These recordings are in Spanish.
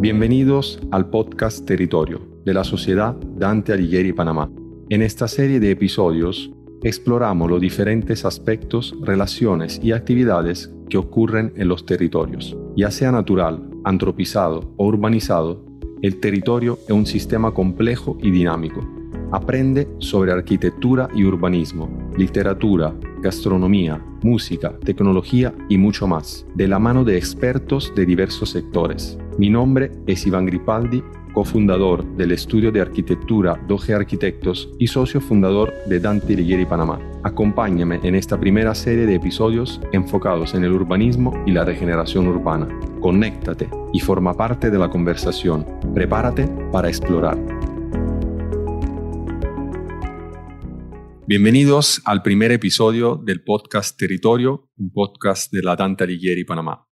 Bienvenidos al podcast Territorio de la Sociedad Dante Alighieri Panamá. En esta serie de episodios exploramos los diferentes aspectos, relaciones y actividades que ocurren en los territorios. Ya sea natural, antropizado o urbanizado, el territorio es un sistema complejo y dinámico. Aprende sobre arquitectura y urbanismo, literatura, gastronomía, música, tecnología y mucho más, de la mano de expertos de diversos sectores. Mi nombre es Iván Gripaldi, cofundador del estudio de arquitectura Doge Arquitectos y socio fundador de Dante Alighieri Panamá. Acompáñame en esta primera serie de episodios enfocados en el urbanismo y la regeneración urbana. Conéctate y forma parte de la conversación. Prepárate para explorar. Bienvenidos al primer episodio del podcast Territorio, un podcast de la Dante Alighieri Panamá.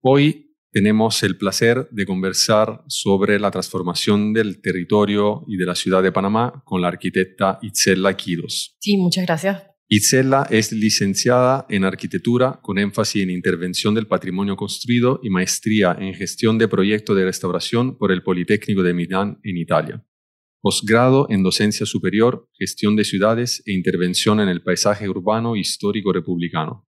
Hoy tenemos el placer de conversar sobre la transformación del territorio y de la ciudad de Panamá con la arquitecta Itzela Quiros. Sí, muchas gracias. Itzela es licenciada en arquitectura con énfasis en intervención del patrimonio construido y maestría en gestión de proyectos de restauración por el Politécnico de Milán en Italia posgrado en docencia superior, gestión de ciudades e intervención en el paisaje urbano histórico republicano.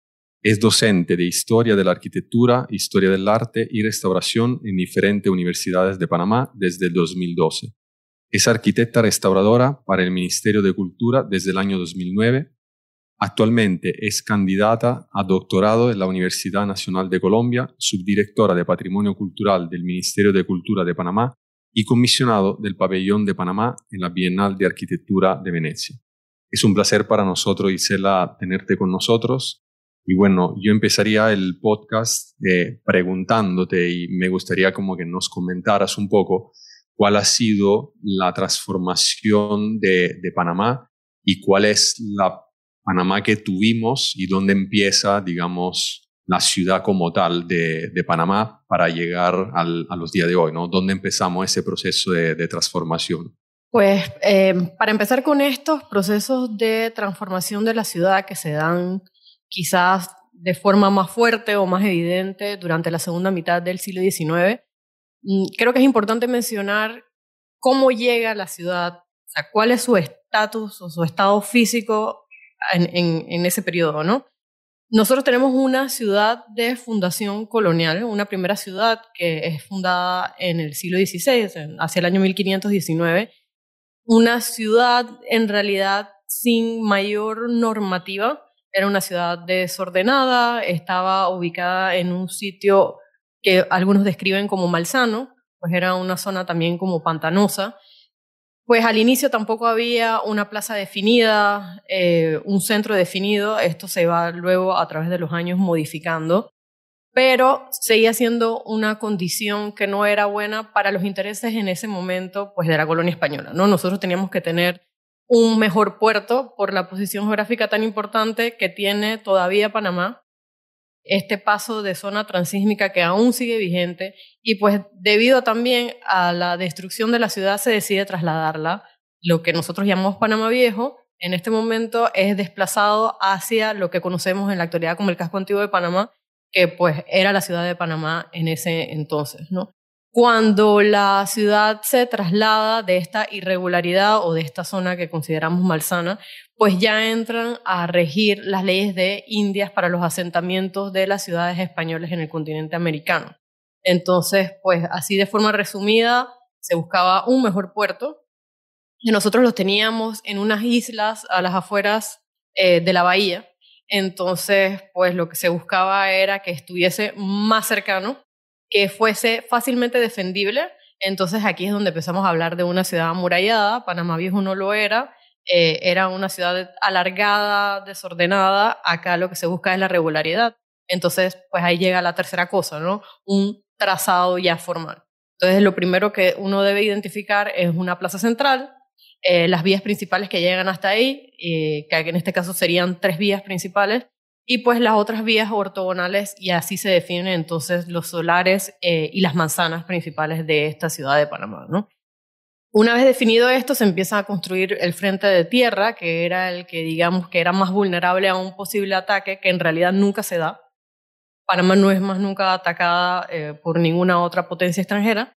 Es docente de Historia de la Arquitectura, Historia del Arte y Restauración en diferentes universidades de Panamá desde el 2012. Es arquitecta restauradora para el Ministerio de Cultura desde el año 2009. Actualmente es candidata a doctorado en la Universidad Nacional de Colombia, subdirectora de Patrimonio Cultural del Ministerio de Cultura de Panamá y comisionado del Pabellón de Panamá en la Bienal de Arquitectura de Venecia. Es un placer para nosotros, Isela, tenerte con nosotros. Y bueno, yo empezaría el podcast eh, preguntándote y me gustaría como que nos comentaras un poco cuál ha sido la transformación de, Panamá y cuál es la Panamá que tuvimos y dónde empieza, digamos, la ciudad como tal de, Panamá para llegar a los días de hoy, ¿no? ¿Dónde empezamos ese proceso de, transformación? Pues eh, para empezar con estos procesos de transformación de la ciudad que se dan quizás de forma más fuerte o más evidente durante la segunda mitad del siglo XIX, mm, creo que es importante mencionar cómo llega la ciudad, o sea, cuál es su estatus o su estado físico en, ese periodo, ¿no? Nosotros tenemos una ciudad de fundación colonial, una primera ciudad que es fundada en el siglo XVI, hacia el año 1519, una ciudad en realidad sin mayor normativa, era una ciudad desordenada, estaba ubicada en un sitio que algunos describen como malsano, pues era una zona también como pantanosa, pues al inicio tampoco había una plaza definida, eh, un centro definido, esto se va luego a través de los años modificando, pero seguía siendo una condición que no era buena para los intereses en ese momento pues de la colonia española, ¿no? Nosotros teníamos que tener un mejor puerto por la posición geográfica tan importante que tiene todavía Panamá este paso de zona transísmica que aún sigue vigente y pues debido también a la destrucción de la ciudad se decide trasladarla, lo que nosotros llamamos Panamá Viejo, en este momento es desplazado hacia lo que conocemos en la actualidad como el casco antiguo de Panamá, que pues era la ciudad de Panamá en ese entonces, ¿no? Cuando la ciudad se traslada de esta irregularidad o de esta zona que consideramos malsana, pues ya entran a regir las leyes de Indias para los asentamientos de las ciudades españolas en el continente americano. Entonces, pues así de forma resumida, se buscaba un mejor puerto y nosotros los teníamos en unas islas a las afueras eh, de la bahía. Entonces, pues lo que se buscaba era que estuviese más cercano que fuese fácilmente defendible. Entonces aquí es donde empezamos a hablar de una ciudad amurallada. Panamá Viejo no lo era. Eh, era una ciudad alargada, desordenada. Acá lo que se busca es la regularidad. Entonces, pues ahí llega la tercera cosa, ¿no? Un trazado ya formal. Entonces, lo primero que uno debe identificar es una plaza central, eh, las vías principales que llegan hasta ahí, eh, que en este caso serían tres vías principales, y pues las otras vías ortogonales y así se definen entonces los solares eh, y las manzanas principales de esta ciudad de Panamá. ¿no? Una vez definido esto, se empieza a construir el frente de tierra, que era el que digamos que era más vulnerable a un posible ataque, que en realidad nunca se da. Panamá no es más nunca atacada eh, por ninguna otra potencia extranjera.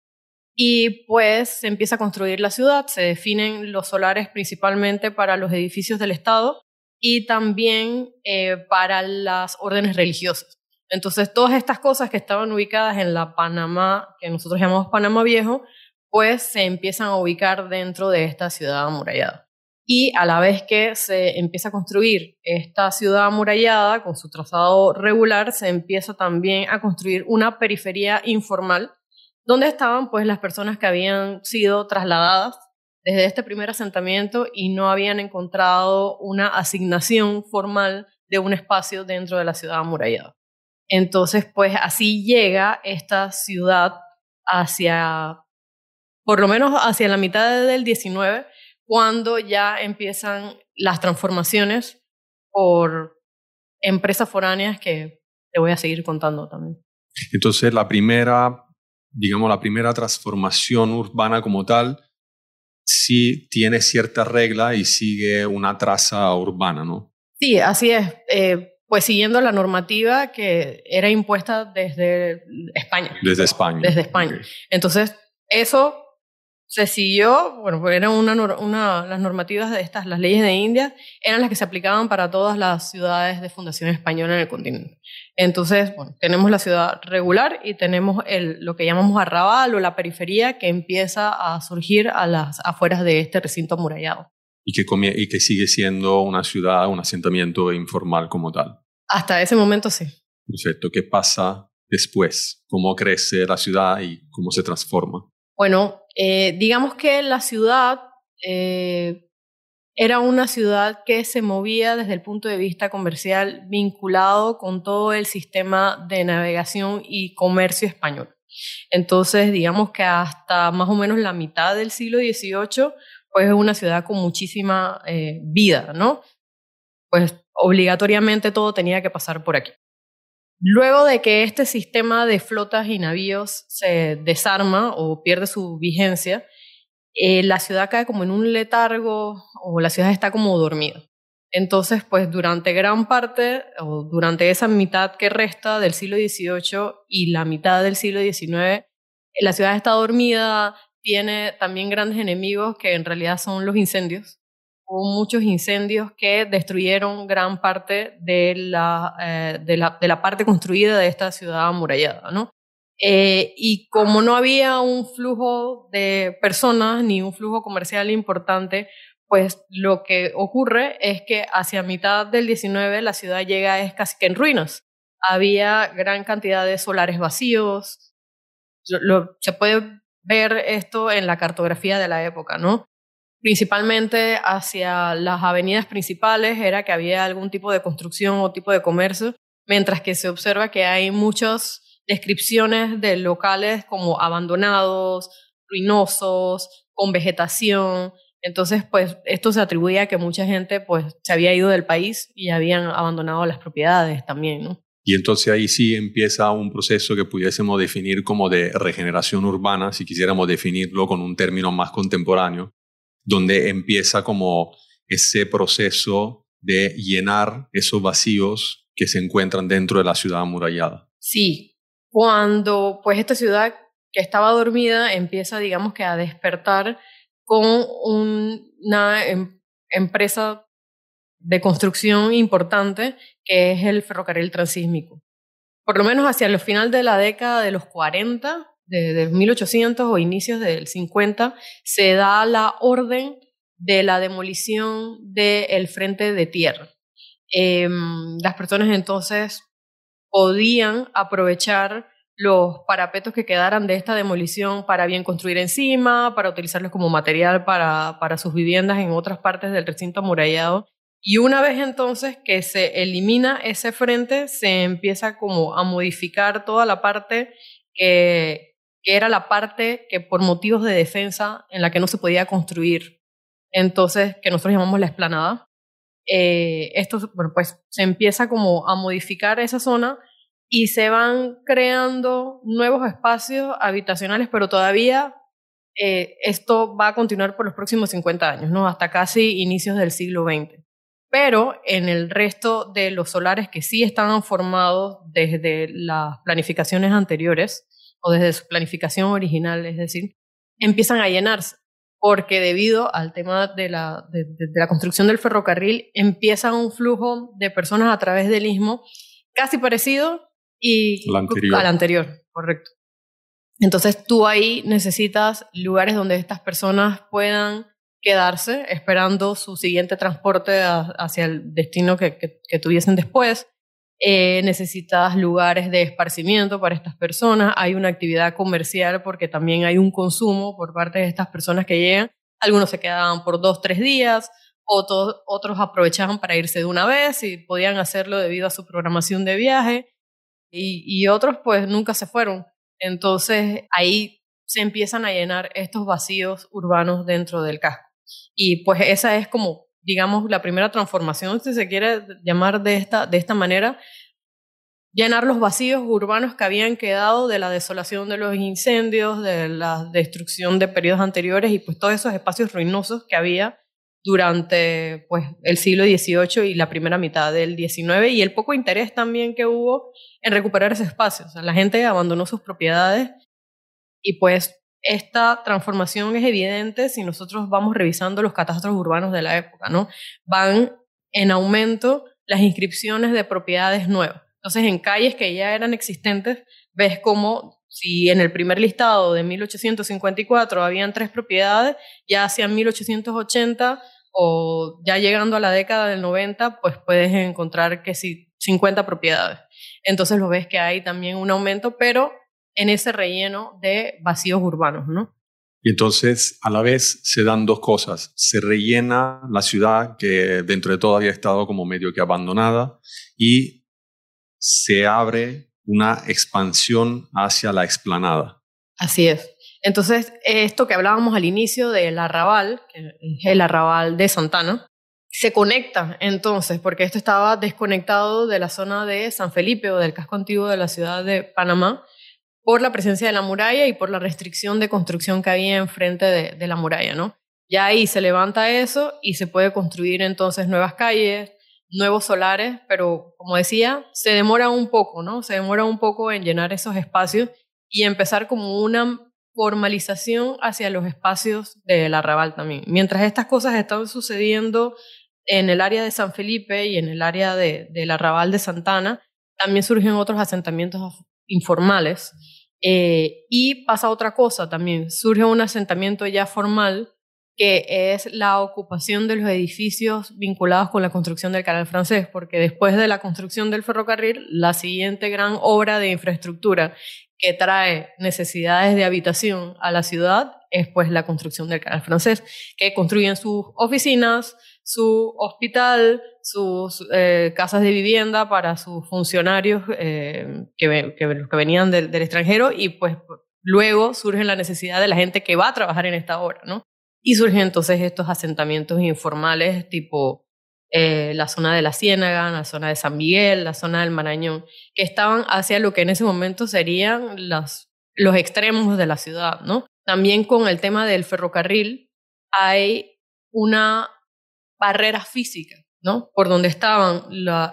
Y pues se empieza a construir la ciudad, se definen los solares principalmente para los edificios del Estado y también eh, para las órdenes religiosas. Entonces, todas estas cosas que estaban ubicadas en la Panamá, que nosotros llamamos Panamá Viejo, pues se empiezan a ubicar dentro de esta ciudad amurallada. Y a la vez que se empieza a construir esta ciudad amurallada con su trazado regular, se empieza también a construir una periferia informal donde estaban pues las personas que habían sido trasladadas desde este primer asentamiento y no habían encontrado una asignación formal de un espacio dentro de la ciudad amurallada. Entonces, pues así llega esta ciudad hacia, por lo menos hacia la mitad del 19, cuando ya empiezan las transformaciones por empresas foráneas que te voy a seguir contando también. Entonces, la primera, digamos, la primera transformación urbana como tal, sí tiene cierta regla y sigue una traza urbana, ¿no? Sí, así es. Eh, pues siguiendo la normativa que era impuesta desde España. Desde España. Desde España. Entonces, eso se siguió, bueno, pues eran una, una, las normativas de estas, las leyes de India, eran las que se aplicaban para todas las ciudades de fundación española en el continente. Entonces, bueno, tenemos la ciudad regular y tenemos el, lo que llamamos arrabal o la periferia que empieza a surgir a las afueras de este recinto amurallado. Y que, y que sigue siendo una ciudad, un asentamiento informal como tal. Hasta ese momento sí. Perfecto. ¿Qué pasa después? ¿Cómo crece la ciudad y cómo se transforma? Bueno, eh, digamos que la ciudad eh, era una ciudad que se movía desde el punto de vista comercial vinculado con todo el sistema de navegación y comercio español. Entonces, digamos que hasta más o menos la mitad del siglo XVIII, pues es una ciudad con muchísima eh, vida, ¿no? Pues obligatoriamente todo tenía que pasar por aquí. Luego de que este sistema de flotas y navíos se desarma o pierde su vigencia, eh, la ciudad cae como en un letargo o la ciudad está como dormida. Entonces, pues durante gran parte o durante esa mitad que resta del siglo XVIII y la mitad del siglo XIX, la ciudad está dormida, tiene también grandes enemigos que en realidad son los incendios hubo muchos incendios que destruyeron gran parte de la, eh, de la, de la, parte construida de esta ciudad amurallada, ¿no? Eh, y como no había un flujo de personas ni un flujo comercial importante, pues lo que ocurre es que hacia mitad del 19 la ciudad llega es casi que en ruinas. Había gran cantidad de solares vacíos. se puede ver esto en la cartografía de la época, ¿no? principalmente hacia las avenidas principales, era que había algún tipo de construcción o tipo de comercio, mientras que se observa que hay muchas descripciones de locales como abandonados, ruinosos, con vegetación. Entonces, pues esto se atribuía a que mucha gente pues se había ido del país y habían abandonado las propiedades también, ¿no? Y entonces ahí sí empieza un proceso que pudiésemos definir como de regeneración urbana, si quisiéramos definirlo con un término más contemporáneo, donde empieza como ese proceso de llenar esos vacíos que se encuentran dentro de la ciudad amurallada. Sí, cuando pues esta ciudad que estaba dormida empieza digamos que a despertar con una em, empresa de construcción importante que es el ferrocarril transísmico. Por lo menos hacia el final de la década de los 40 de, 1800 o inicios del 50, se da la orden de la demolición del frente de tierra. Em, las personas entonces podían aprovechar los parapetos que quedaran de esta demolición para bien construir encima, para utilizarlos como material para, para sus viviendas en otras partes del recinto amurallado. Y una vez entonces que se elimina ese frente, se empieza como a modificar toda la parte que, que era la parte que por motivos de defensa en la que no se podía construir, entonces, que nosotros llamamos la esplanada, eh, esto, bueno, pues se empieza como a modificar esa zona y se van creando nuevos espacios habitacionales, pero todavía eh, esto va a continuar por los próximos 50 años, ¿no? hasta casi inicios del siglo XX. pero en el resto de los solares que sí estaban formados desde las planificaciones anteriores o desde su planificación original, es decir, empiezan a llenarse, porque debido al tema de la, de, la construcción del ferrocarril empieza un flujo de personas a través del istmo casi parecido y al anterior, correcto. Entonces tú ahí necesitas lugares donde estas personas puedan quedarse esperando su siguiente transporte hacia el destino que, que, tuviesen después. Eh, necesitas lugares de esparcimiento para estas personas, hay una actividad comercial porque también hay un consumo por parte de estas personas que llegan. Algunos se quedaban por dos, tres días, otros, otros aprovechaban para irse de una vez y podían hacerlo debido a su programación de viaje y, otros pues nunca se fueron. Entonces ahí se empiezan a llenar estos vacíos urbanos dentro del casco. Y pues esa es como, digamos, la primera transformación, si se quiere llamar de esta, de esta manera, llenar los vacíos urbanos que habían quedado de la desolación de los incendios, de la destrucción de periodos anteriores y pues todos esos espacios ruinosos que había durante pues, el siglo XVIII y la primera mitad del XIX y el poco interés también que hubo en recuperar ese espacio. O sea, la gente abandonó sus propiedades y pues esta transformación es evidente si nosotros vamos revisando los catastros urbanos de la época, ¿no? Van en aumento las inscripciones de propiedades nuevas. Entonces, en calles que ya eran existentes, ves como si en el primer listado de 1854 habían tres propiedades, ya hacia 1880 o ya llegando a la década del 90, pues puedes encontrar que sí, 50 propiedades. Entonces lo ves que hay también un aumento, pero en ese relleno de vacíos urbanos, ¿no? Y entonces, a la vez, se dan dos cosas. Se rellena la ciudad que dentro de todo había estado como medio que abandonada y se abre una expansión hacia la explanada. Así es. Entonces, esto que hablábamos al inicio del arrabal, que el arrabal de Santana, se conecta entonces, porque esto estaba desconectado de la zona de San Felipe o del casco antiguo de la ciudad de Panamá, por la presencia de la muralla y por la restricción de construcción que había enfrente de, de la muralla, ¿no? Ya ahí se levanta eso y se puede construir entonces nuevas calles, nuevos solares, pero como decía, se demora un poco, ¿no? Se demora un poco en llenar esos espacios y empezar como una formalización hacia los espacios del arrabal también. Mientras estas cosas están sucediendo en el área de San Felipe y en el área de, del arrabal de Santana, también surgen otros asentamientos informales eh, y pasa otra cosa también, surge un asentamiento ya formal que es la ocupación de los edificios vinculados con la construcción del canal francés, porque después de la construcción del ferrocarril, la siguiente gran obra de infraestructura que trae necesidades de habitación a la ciudad es pues la construcción del canal francés, que construyen sus oficinas, su hospital, sus eh, casas de vivienda para sus funcionarios eh, que, que, que, venían del, del, extranjero y pues luego surge la necesidad de la gente que va a trabajar en esta obra, ¿no? Y surgen entonces estos asentamientos informales tipo eh, la zona de la Ciénaga, la zona de San Miguel, la zona del Marañón, que estaban hacia lo que en ese momento serían los extremos de la ciudad, ¿no? También con el tema del ferrocarril hay una barrera física, ¿no? Por donde estaban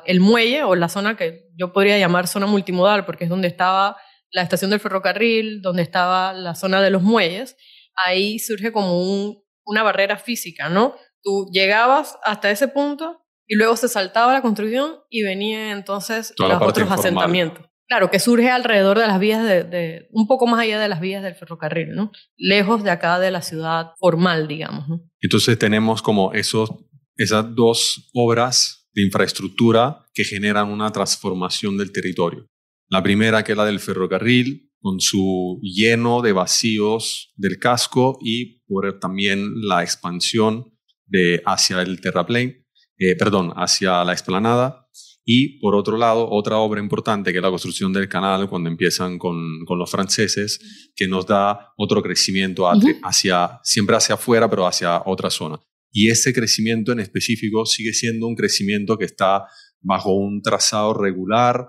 el muelle o la zona que yo podría llamar zona multimodal, porque es donde estaba la estación del ferrocarril, donde estaba la zona de los muelles, ahí surge como un, una barrera física, ¿no? Tú llegabas hasta ese punto y luego se saltaba la construcción y venía entonces los otros asentamientos. Claro, que surge alrededor de las vías de, de, un poco más allá de las vías del ferrocarril, ¿no? Lejos de acá de la ciudad formal, digamos. ¿no? Entonces tenemos como esos esas dos obras de infraestructura que generan una transformación del territorio. La primera, que es la del ferrocarril, con su lleno de vacíos del casco y por también la expansión de hacia el terraplén, eh, perdón, hacia la explanada. Y por otro lado, otra obra importante que es la construcción del canal cuando empiezan con, con los franceses, que nos da otro crecimiento hacia, siempre hacia afuera, pero hacia otra zona. Y ese crecimiento en específico sigue siendo un crecimiento que está bajo un trazado regular.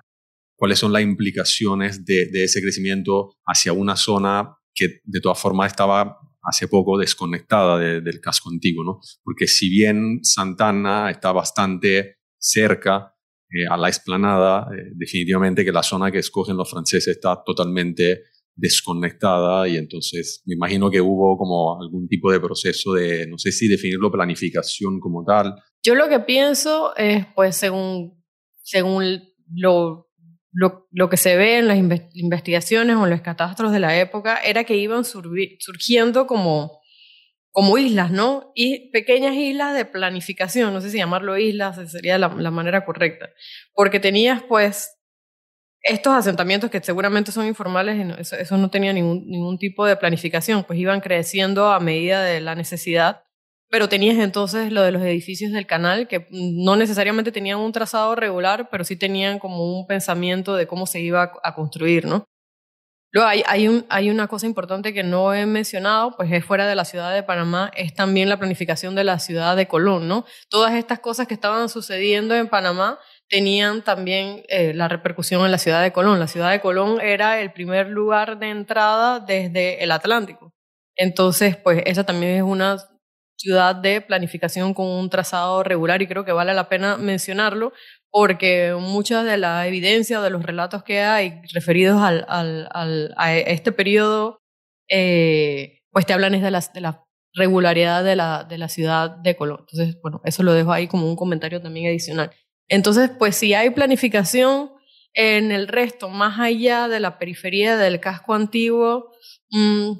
¿Cuáles son las implicaciones de, ese crecimiento hacia una zona que de todas formas estaba hace poco desconectada del casco antiguo, ¿no? Porque si bien Santana está bastante cerca eh, a la explanada, eh, definitivamente que la zona que escogen los franceses está totalmente desconectada y entonces me imagino que hubo como algún tipo de proceso de, no sé si definirlo planificación como tal. Yo lo que pienso es, pues, según, según lo, lo, lo que se ve en las investigaciones o en los catastros de la época, era que iban surgiendo como como islas, ¿no? Y pequeñas islas de planificación, no sé si llamarlo islas sería la, manera correcta, porque tenías pues estos asentamientos que seguramente son informales, y eso, no tenía ningún, ningún tipo de planificación, pues iban creciendo a medida de la necesidad, pero tenías entonces lo de los edificios del canal, que no necesariamente tenían un trazado regular, pero sí tenían como un pensamiento de cómo se iba a construir, ¿no? Luego hay, hay, un, hay una cosa importante que no he mencionado, pues es fuera de la ciudad de Panamá, es también la planificación de la ciudad de Colón, ¿no? Todas estas cosas que estaban sucediendo en Panamá tenían también eh, la repercusión en la ciudad de Colón. La ciudad de Colón era el primer lugar de entrada desde el Atlántico. Entonces, pues esa también es una ciudad de planificación con un trazado regular y creo que vale la pena mencionarlo porque mucha de la evidencia de los relatos que hay referidos al, al, a este periodo, eh, pues te hablan es de la, de la regularidad de la, de la ciudad de Colón. Entonces, bueno, eso lo dejo ahí como un comentario también adicional. Entonces, pues si hay planificación en el resto, más allá de la periferia del casco antiguo, mmm,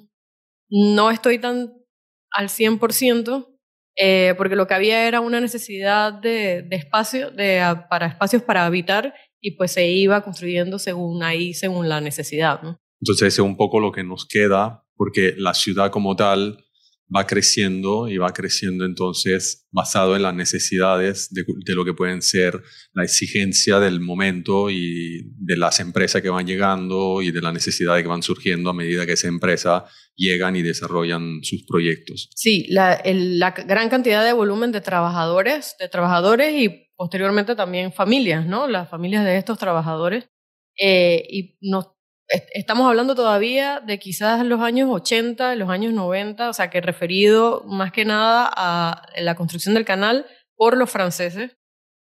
no estoy tan al 100%, eh, porque lo que había era una necesidad de, espacio, de, para espacios para habitar, y pues se iba construyendo según ahí, según la necesidad. ¿no? Entonces, es un poco lo que nos queda, porque la ciudad como tal va creciendo y va creciendo entonces basado en las necesidades de, lo que pueden ser la exigencia del momento y de las empresas que van llegando y de las necesidades que van surgiendo a medida que esa empresa llegan y desarrollan sus proyectos. Sí, la, gran cantidad de volumen de trabajadores, de trabajadores y posteriormente también familias, ¿no? Las familias de estos trabajadores. Eh, y nos estamos hablando todavía de quizás los años 80, los años 90, o sea, que referido más que nada a la construcción del canal por los franceses,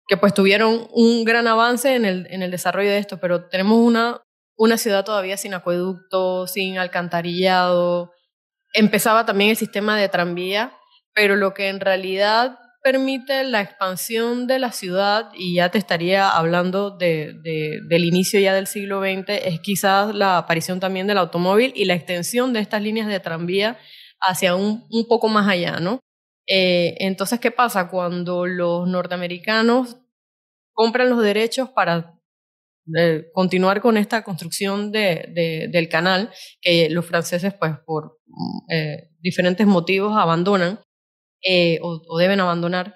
que pues tuvieron un gran avance en el, en el desarrollo de esto, pero tenemos una, una ciudad todavía sin acueducto, sin alcantarillado. Empezaba también el sistema de tranvía, pero lo que en realidad permite la expansión de la ciudad, y ya te estaría hablando de, del inicio ya del siglo XX, es quizás la aparición también del automóvil y la extensión de estas líneas de tranvía hacia un, poco más allá, ¿no? Eh, entonces, ¿qué pasa? Cuando los norteamericanos compran los derechos para eh, continuar con esta construcción de, del canal, que los franceses, pues, por eh, diferentes motivos abandonan, eh, o, deben abandonar,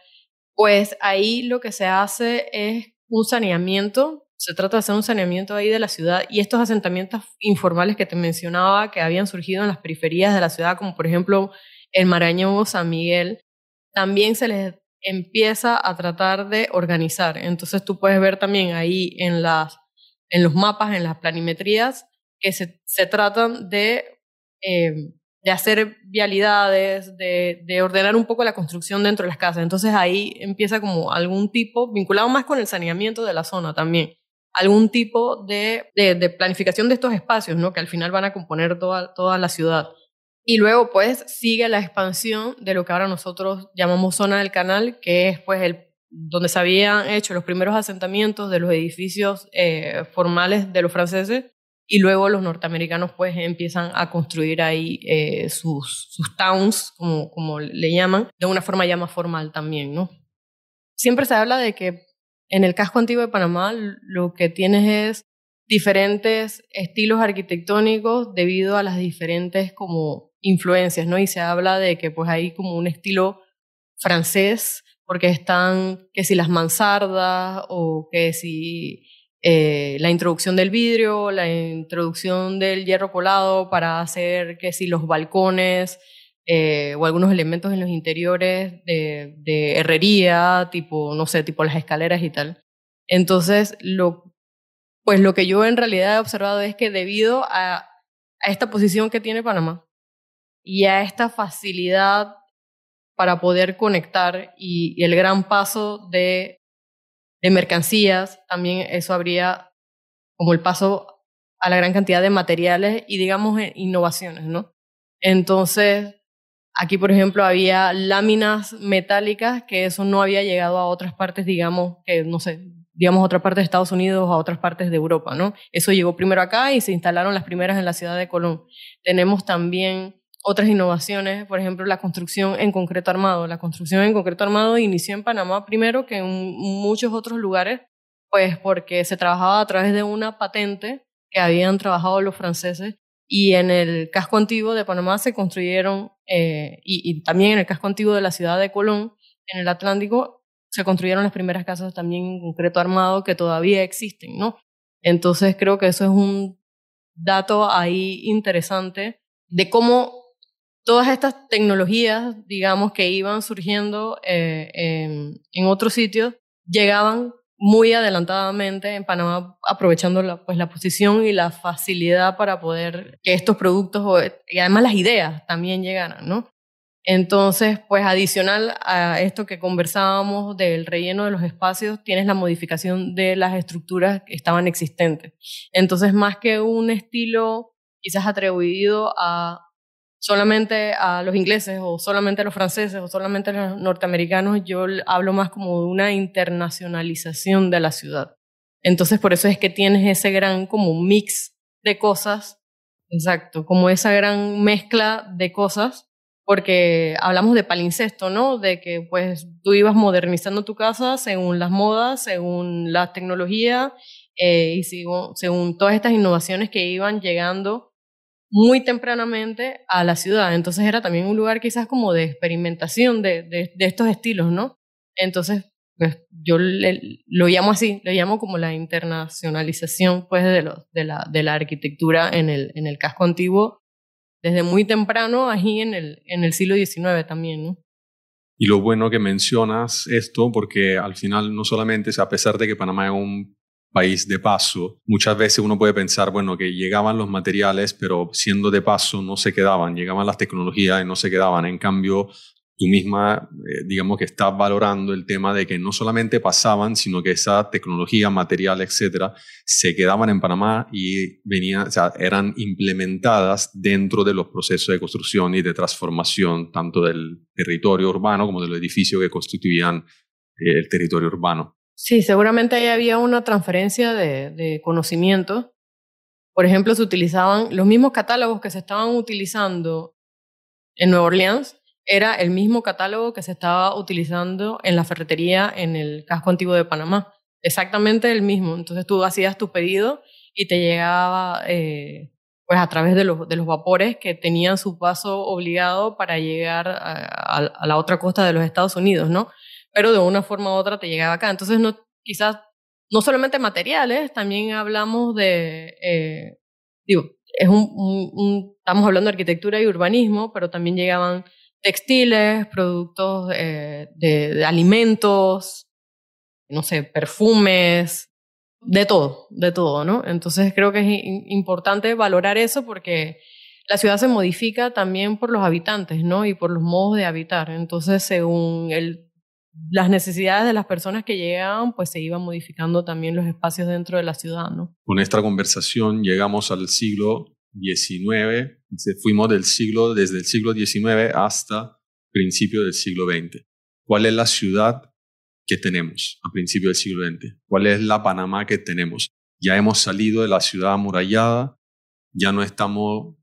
pues ahí lo que se hace es un saneamiento, se trata de hacer un saneamiento ahí de la ciudad y estos asentamientos informales que te mencionaba que habían surgido en las periferias de la ciudad, como por ejemplo el Marañón San Miguel, también se les empieza a tratar de organizar. Entonces tú puedes ver también ahí en, las, en los mapas, en las planimetrías, que se, se tratan de eh, de hacer vialidades, de, de, ordenar un poco la construcción dentro de las casas. Entonces ahí empieza como algún tipo, vinculado más con el saneamiento de la zona también, algún tipo de, de, planificación de estos espacios, ¿no? que al final van a componer toda, toda la ciudad. Y luego pues sigue la expansión de lo que ahora nosotros llamamos zona del canal, que es pues el donde se habían hecho los primeros asentamientos de los edificios eh, formales de los franceses y luego los norteamericanos pues empiezan a construir ahí eh, sus, sus towns, como, como le llaman, de una forma ya más formal también, ¿no? Siempre se habla de que en el casco antiguo de Panamá lo que tienes es diferentes estilos arquitectónicos debido a las diferentes como influencias, ¿no? Y se habla de que pues hay como un estilo francés, porque están que si las mansardas o que si eh, la introducción del vidrio, la introducción del hierro colado para hacer que si los balcones eh, o algunos elementos en los interiores de, herrería, tipo, no sé, tipo las escaleras y tal. Entonces, lo, pues lo que yo en realidad he observado es que debido a, a esta posición que tiene Panamá y a esta facilidad para poder conectar y, el gran paso de, de mercancías, también eso habría como el paso a la gran cantidad de materiales y digamos innovaciones, ¿no? Entonces, aquí por ejemplo había láminas metálicas que eso no había llegado a otras partes, digamos, que no sé, digamos, a otras partes de Estados Unidos, a otras partes de Europa, ¿no? Eso llegó primero acá y se instalaron las primeras en la ciudad de Colón. Tenemos también otras innovaciones, por ejemplo, la construcción en concreto armado. La construcción en concreto armado inició en Panamá primero que en muchos otros lugares, pues porque se trabajaba a través de una patente que habían trabajado los franceses y en el casco antiguo de Panamá se construyeron, eh, y, también en el casco antiguo de la ciudad de Colón, en el Atlántico, se construyeron las primeras casas también en concreto armado que todavía existen, ¿no? Entonces creo que eso es un dato ahí interesante de cómo todas estas tecnologías, digamos, que iban surgiendo eh, en, en otros sitios, llegaban muy adelantadamente en Panamá, aprovechando la, pues, la posición y la facilidad para poder que estos productos y además las ideas también llegaran, ¿no? Entonces, pues adicional a esto que conversábamos del relleno de los espacios, tienes la modificación de las estructuras que estaban existentes. Entonces, más que un estilo quizás atribuido a solamente a los ingleses o solamente a los franceses o solamente a los norteamericanos, yo hablo más como de una internacionalización de la ciudad. Entonces, por eso es que tienes ese gran como mix de cosas, exacto, como esa gran mezcla de cosas, porque hablamos de palincesto, ¿no? De que pues tú ibas modernizando tu casa según las modas, según la tecnología eh, y según, según todas estas innovaciones que iban llegando muy tempranamente a la ciudad. Entonces era también un lugar quizás como de experimentación de, de, estos estilos, ¿no? Entonces, pues yo lo llamo así, lo llamo como la internacionalización pues, de, lo, de, la, de la arquitectura en el, en el casco antiguo desde muy temprano, ahí en el, en el siglo XIX también, ¿no? Y lo bueno que mencionas esto, porque al final no solamente es a pesar de que Panamá es un país de paso, muchas veces uno puede pensar, bueno, que llegaban los materiales, pero siendo de paso no se quedaban, llegaban las tecnologías y no se quedaban. En cambio, tú misma, eh, digamos que estás valorando el tema de que no solamente pasaban, sino que esa tecnología, material, etcétera, se quedaban en Panamá y venían, o sea, eran implementadas dentro de los procesos de construcción y de transformación, tanto del territorio urbano como de los edificios que constituían eh, el territorio urbano. Sí, seguramente ahí había una transferencia de, conocimiento. Por ejemplo, se utilizaban los mismos catálogos que se estaban utilizando en Nueva Orleans, era el mismo catálogo que se estaba utilizando en la ferretería en el casco antiguo de Panamá. Exactamente el mismo. Entonces tú hacías tu pedido y te llegaba eh, pues a través de los, de vapores que tenían su paso obligado para llegar a, la otra costa de los Estados Unidos, ¿no? Pero de una forma u otra te llegaba acá. Entonces, no, quizás no solamente materiales, también hablamos de, eh, digo, es un, estamos hablando de arquitectura y urbanismo, pero también llegaban textiles, productos eh, de, alimentos, no sé, perfumes, de todo, de todo, ¿no? Entonces creo que es importante valorar eso porque la ciudad se modifica también por los habitantes, ¿no? Y por los modos de habitar. Entonces, según el las necesidades de las personas que llegaban, pues se iban modificando también los espacios dentro de la ciudad, ¿no? Con esta conversación llegamos al siglo XIX, fuimos del siglo, desde el siglo XIX hasta principio del siglo XX. ¿Cuál es la ciudad que tenemos a principio del siglo XX? ¿Cuál es la Panamá que tenemos? Ya hemos salido de la ciudad amurallada, ya no estamos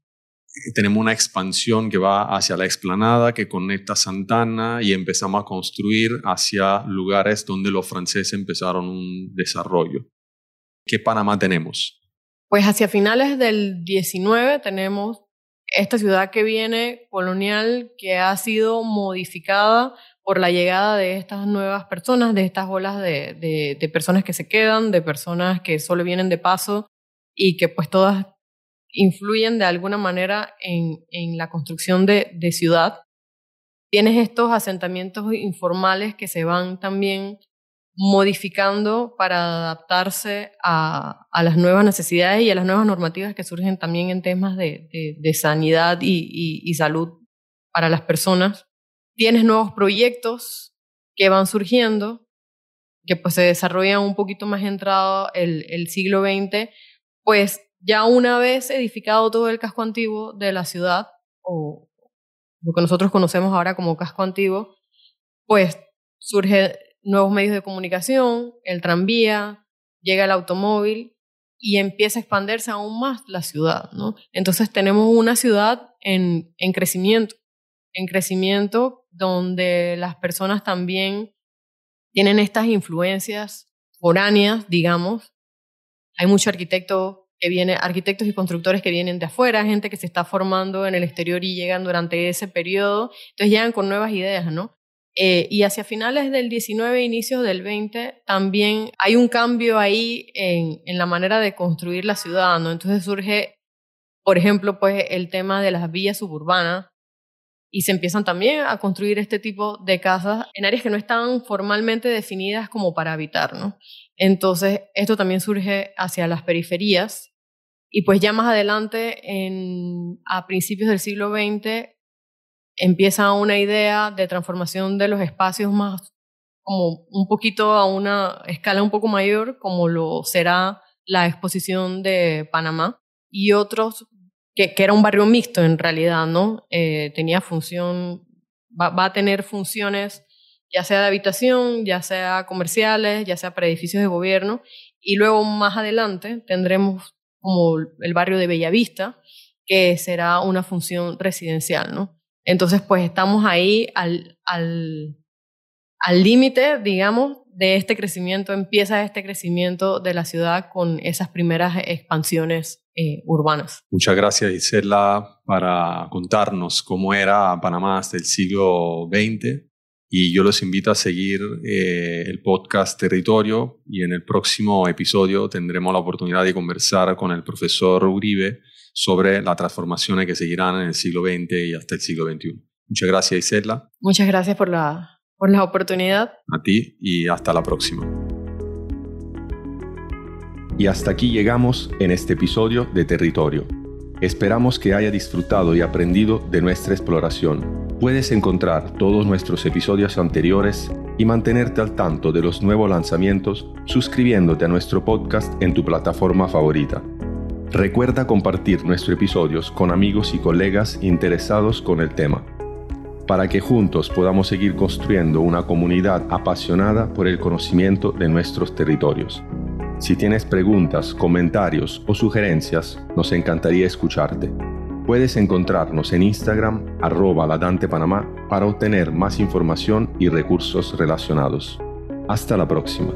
tenemos una expansión que va hacia la explanada que conecta Santana y empezamos a construir hacia lugares donde los franceses empezaron un desarrollo. ¿Qué Panamá tenemos? Pues hacia finales del 19 tenemos esta ciudad que viene colonial que ha sido modificada por la llegada de estas nuevas personas, de estas olas de, de personas que se quedan, de personas que solo vienen de paso y que pues todas influyen de alguna manera en, en la construcción de, de, ciudad. Tienes estos asentamientos informales que se van también modificando para adaptarse a, las nuevas necesidades y a las nuevas normativas que surgen también en temas de, sanidad y, salud para las personas. Tienes nuevos proyectos que van surgiendo, que pues se desarrollan un poquito más entrado el, el siglo XX, pues ya una vez edificado todo el casco antiguo de la ciudad, o lo que nosotros conocemos ahora como casco antiguo, pues surge nuevos medios de comunicación, el tranvía, llega el automóvil y empieza a expandirse aún más la ciudad. ¿no? Entonces tenemos una ciudad en, en crecimiento, en crecimiento donde las personas también tienen estas influencias foráneas, digamos. Hay mucho arquitecto que viene, arquitectos y constructores que vienen de afuera, gente que se está formando en el exterior y llegan durante ese periodo, entonces llegan con nuevas ideas, ¿no? Eh, y hacia finales del 19, inicios del 20, también hay un cambio ahí en, en, la manera de construir la ciudad, ¿no? Entonces surge, por ejemplo, pues el tema de las villas suburbanas y se empiezan también a construir este tipo de casas en áreas que no están formalmente definidas como para habitar, ¿no? Entonces, esto también surge hacia las periferias y pues ya más adelante, a principios del siglo XX, empieza una idea de transformación de los espacios más, como un poquito a una escala un poco mayor, como lo será la exposición de Panamá, y otros, que, era un barrio mixto en realidad, ¿no? Eh, tenía función, va, a tener funciones ya sea de habitación, ya sea comerciales, ya sea para edificios de gobierno, y luego más adelante tendremos como el barrio de Bellavista, que será una función residencial, ¿no? Entonces, pues estamos ahí al límite, al, digamos, de este crecimiento, empieza este crecimiento de la ciudad con esas primeras expansiones eh, urbanas. Muchas gracias, Isela, para contarnos cómo era Panamá hasta el siglo XX. Y yo los invito a seguir eh, el podcast Territorio y en el próximo episodio tendremos la oportunidad de conversar con el profesor Uribe sobre las transformaciones que seguirán en el siglo XX y hasta el siglo XXI. Muchas gracias, Isela. Muchas gracias por la, por la oportunidad. A ti y hasta la próxima. Y hasta aquí llegamos en este episodio de Territorio. Esperamos que haya disfrutado y aprendido de nuestra exploración. Puedes encontrar todos nuestros episodios anteriores y mantenerte al tanto de los nuevos lanzamientos suscribiéndote a nuestro podcast en tu plataforma favorita. Recuerda compartir nuestros episodios con amigos y colegas interesados con el tema, para que juntos podamos seguir construyendo una comunidad apasionada por el conocimiento de nuestros territorios. Si tienes preguntas, comentarios o sugerencias, nos encantaría escucharte. Puedes encontrarnos en Instagram arroba Panamá para obtener más información y recursos relacionados. Hasta la próxima.